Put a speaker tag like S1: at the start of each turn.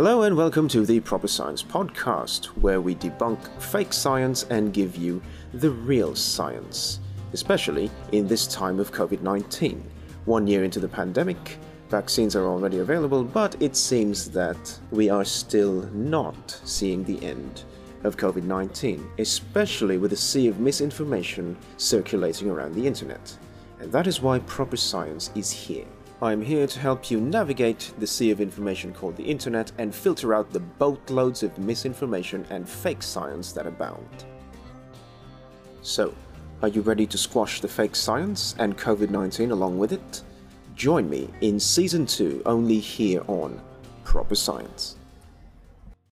S1: Hello and welcome to the Proper Science Podcast, where we debunk fake science and give you the real science, especially in this time of COVID 19. One year into the pandemic, vaccines are already available, but it seems that we are still not seeing the end of COVID 19, especially with a sea of misinformation circulating around the internet. And that is why Proper Science is here. I'm here to help you navigate the sea of information called the internet and filter out the boatloads of misinformation and fake science that abound. So, are you ready to squash the fake science and COVID 19 along with it? Join me in Season 2 only here on Proper Science.